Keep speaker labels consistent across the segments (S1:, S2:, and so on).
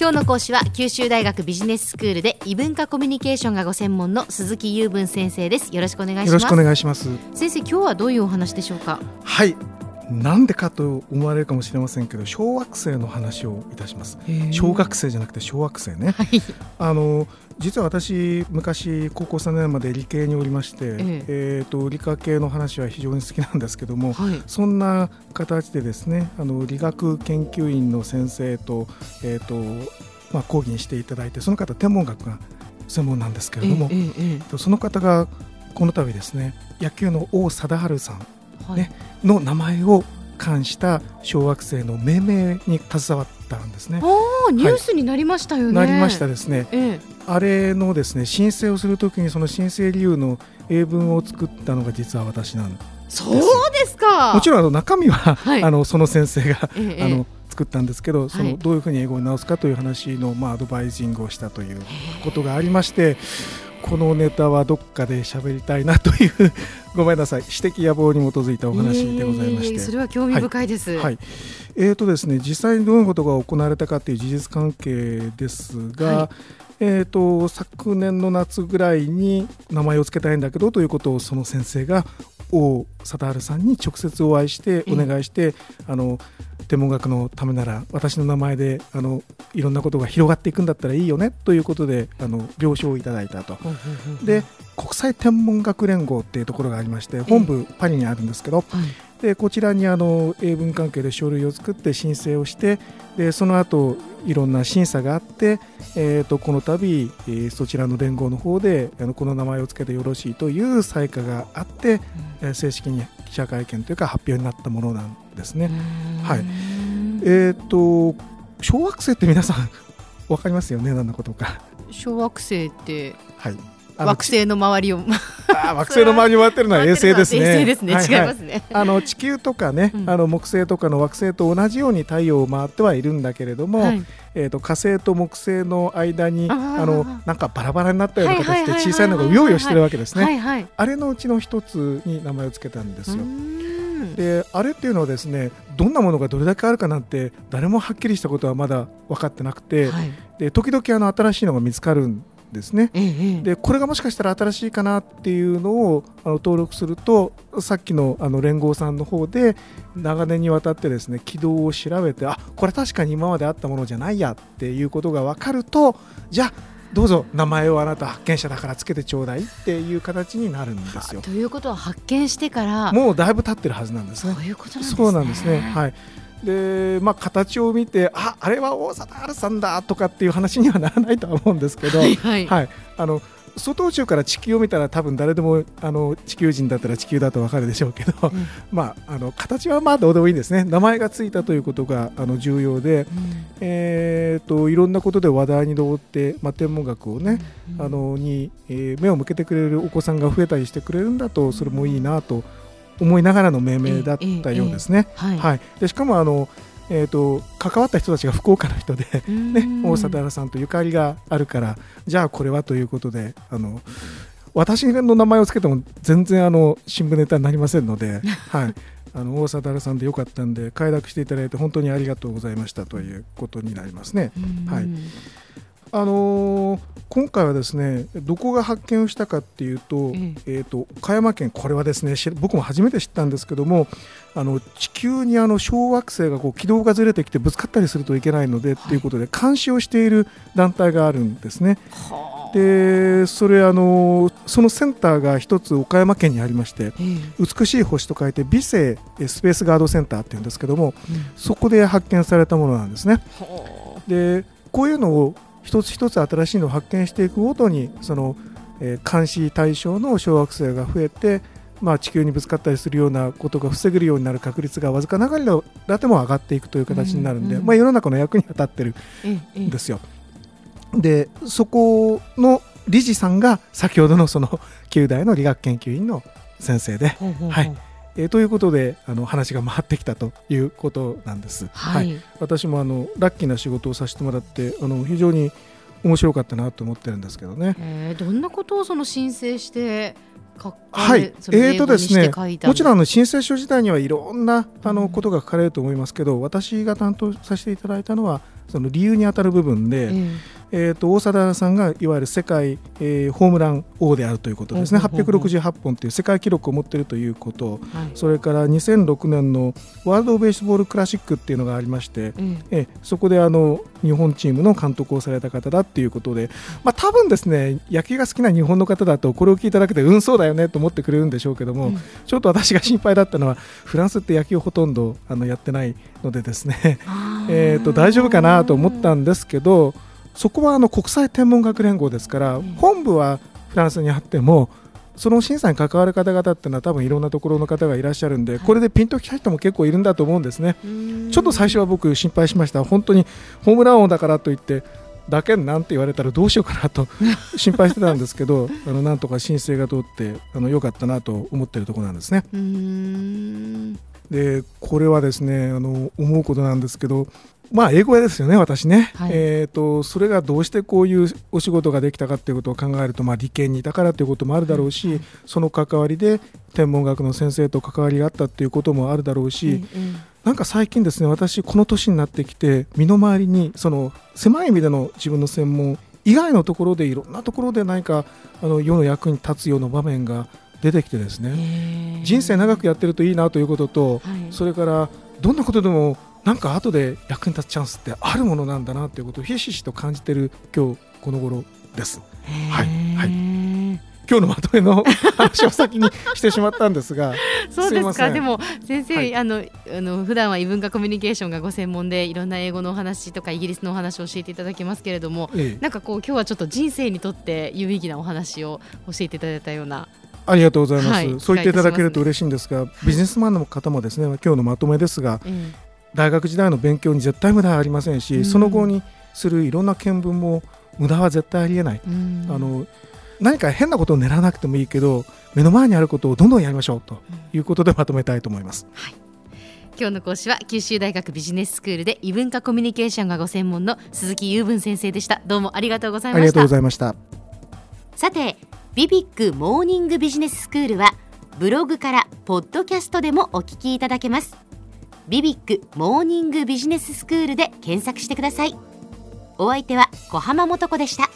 S1: 今日の講師は九州大学ビジネススクールで異文化コミュニケーションがご専門の鈴木雄文先生です。よろしくお願いします。
S2: よろしくお願いします
S1: 先生今日はどういうお話でしょうか？
S2: はい。なんでかと思われるかもしれませんけど小惑星の話をいたします。小学生じゃなくて小惑星ね、はい、あの実は私昔高校3年まで理系におりまして、えー、えーと理科系の話は非常に好きなんですけども、はい、そんな形でですねあの理学研究員の先生と,、えーとまあ、講義にしていただいてその方天文学が専門なんですけれども、えーえー、その方がこの度ですね野球の王貞治さんね、の名前を冠した小惑星の命名に携わったんですね。
S1: ニュースになりましたよね。
S2: はい、なりましたですね。ええ、あれのですね申請をするときにその申請理由の英文を作ったのが実は私なん
S1: そうですか。
S2: もちろんあの中身は、はい、あのその先生が、え、あの作ったんですけど、そのどういうふうに英語に直すかという話のまあアドバイジングをしたということがありまして。このネタはどっかで喋りたいなという ごめんなさい。指摘野望に基づいたお話でございまして、えー、
S1: それは興味深いです、
S2: はい、はい、えーとですね、実際にどういうことが行われたかという事実関係ですが、はい、えーと、昨年の夏ぐらいに名前を付けたいんだけどということをその先生が王貞治さんに直接お会いしてお願いして、あの天文学のためなら私の名前であのいろんなことが広がっていくんだったらいいよねということであの了承をいただいたと。で国際天文学連合っていうところがありまして本部パリにあるんですけど、でこちらにあの英文関係で書類を作って申請をしてでその後いろんな審査があって、えー、とこの度、えー、そちらの連合の方であのこの名前を付けてよろしいという採火があって、うん、正式に記者会見というか発表になったものなんですね。はい、えっ、ー、と小惑星って皆さんわかりますよね？何のことか。
S1: 小惑星ってはい惑星の周りを。
S2: あ惑星の周りを回ってるのは 衛星ですね。衛
S1: 星ですね、はいはい、違いますね。
S2: あの地球とかね、うん、あの木星とかの惑星と同じように太陽を回ってはいるんだけれども、はい、えっ、と火星と木星の間にあのなんかバラバラになったような形で小さいのがうようよしてるわけですね。あれのうちの一つに名前を付けたんですよ。であれっていうのはですねどんなものがどれだけあるかなんて誰もはっきりしたことはまだ分かってなくて、はい、で時々あの新しいのが見つかるんですね、でこれがもしかしたら新しいかなっていうのをあの登録するとさっきのあの連合さんの方で長年にわたってですね軌道を調べてあこれ確かに今まであったものじゃないやっていうことが分かるとじゃあどうぞ名前をあなた発見者だからつけてちょうだいっていう形になるんですよ。
S1: ということは発見してから
S2: もうだいぶ経ってるはずなんですね。
S1: そういうことなん
S2: ですね。そうなんですね。はい。でまあ、形を見てああれは大貞治さんだとかっていう話にはならないとは思うんですけど、はい、はい。はい、あの外宇宙から地球を見たら多分誰でもあの地球人だったら地球だと分かるでしょうけど、うん、まあ、あの形はまあどうでもいいんですね。名前がついたということがあの重要で、うん、えーと、いろんなことで話題に上って、まあ、天文学をね、うん、あのに、えー、目を向けてくれるお子さんが増えたりしてくれるんだとそれもいいなと思いながらの命名だったようですね。はい、はい、でしかもあのえーと、関わった人たちが福岡の人で、ね、大貞治さんとゆかりがあるからじゃあこれはということであの私の名前を付けても全然あの新聞ネタになりませんので、はい、あの大貞治さんでよかったんで快諾していただいて本当にありがとうございましたということになりますね。はい。あのー、今回はですねどこが発見をしたかっていうと,、えーと、岡山県これはですね僕も初めて知ったんですけどもあの地球にあの小惑星がこう軌道がずれてきてぶつかったりするといけないので、はい、ということで監視をしている団体があるんですね。でそれあのそのセンターが一つ岡山県にありまして、美しい星と書いて美星スペースガードセンターっていうんですけども、うん、そこで発見されたものなんですね。でこういうのを一つ一つ新しいのを発見していくごとにその、えー、監視対象の小惑星が増えて、まあ、地球にぶつかったりするようなことが防げるようになる確率がわずかながらでも上がっていくという形になるんで、うんうん、まあ、世の中の役に立ってるんですよ。でそこの理事さんが先ほどのその 9代の理学研究員の先生で、はいえー、ということであの話が回ってきたということなんです。はい、はい、私もあのラッキーな仕事をさせてもらってあの非常に面白かったなと思ってるんですけどね。
S1: えー、どんなことをその申請して
S2: はい、えーとですね、もちろんあの申請書自体にはいろんなあのことが書かれると思いますけど、私が担当させていただいたのはその理由にあたる部分で、えー、と大貞さんがいわゆる世界、えー、ホームラン王であるということですね、868本という世界記録を持っているということ、はい、それから2006年のワールド・ベースボール・クラシックっていうのがありまして、うん、えそこであの日本チームの監督をされた方だっていうことで、まあ多分ですね野球が好きな日本の方だとこれを聞いただけでうんそうだよねと思ってくれるんでしょうけども、うん、ちょっと私が心配だったのはフランスって野球ほとんどあのやってないのでですね。えと大丈夫かなと思ったんですけどそこはあの国際天文学連合ですから、本部はフランスにあってもその審査に関わる方々っていうのは多分いろんなところの方がいらっしゃるんで、これでピンときた人も結構いるんだと思うんですね。ちょっと最初は僕心配しました。本当にホームラン王だからといってだけなんて言われたらどうしようかなと 心配してたんですけどあのなんとか申請が通ってあのよかったなと思っているところなんですね。でこれはですねあの思うことなんですけどまあ英語ですよね、私ね、はい、えーと、それがどうしてこういうお仕事ができたかということを考えると、まあ、理系にいたからということもあるだろうし、はい、その関わりで天文学の先生と関わりがあったということもあるだろうし、うんうん、なんか最近、ですね私、この年になってきて、身の回りにその狭い意味での自分の専門以外のところでいろんなところで何かあの世の役に立つような場面が出てきてですね。人生長くやってるといいなということと、はい、それからどんなことでもなんか後で役に立つチャンスってあるものなんだなということをひしひしと感じている今日この頃です。はい、はい。今日のまとめの 話を先にしてしまったんですが
S1: そうですか。でも先生、はい、あのあの普段は異文化コミュニケーションがご専門でいろんな英語のお話とかイギリスのお話を教えていただきますけれども、ええ、なんかこう今日はちょっと人生にとって有意義なお話を教えていただいたような。
S2: ありがとうございます、はい、そう言っていただけると嬉しいんですが、ビジネスマンの方もですね今日のまとめですが、大学時代の勉強に絶対無駄はありませんし、うん、その後にするいろんな見聞も無駄は絶対ありえない、うん、あの何か変なことを狙わなくてもいいけど目の前にあることをどんどんやりましょうということでまとめたいと思います。はい。
S1: 今日の講師は九州大学ビジネススクールで異文化コミュニケーションがご専門の鈴木雄文先生でした。どうもありがとうございました。あ
S2: りがとうございました。
S1: さてビビックモーニングビジネススクールはブログからポッドキャストでもお聞きいただけますビビックモーニングビジネススクールで検索してください。お相手は小浜もとこでした。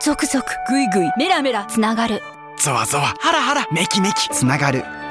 S3: 続々ぐいぐいメラメラつながる。
S4: ゾワゾワ。ハラハラ。メキメキ。つながる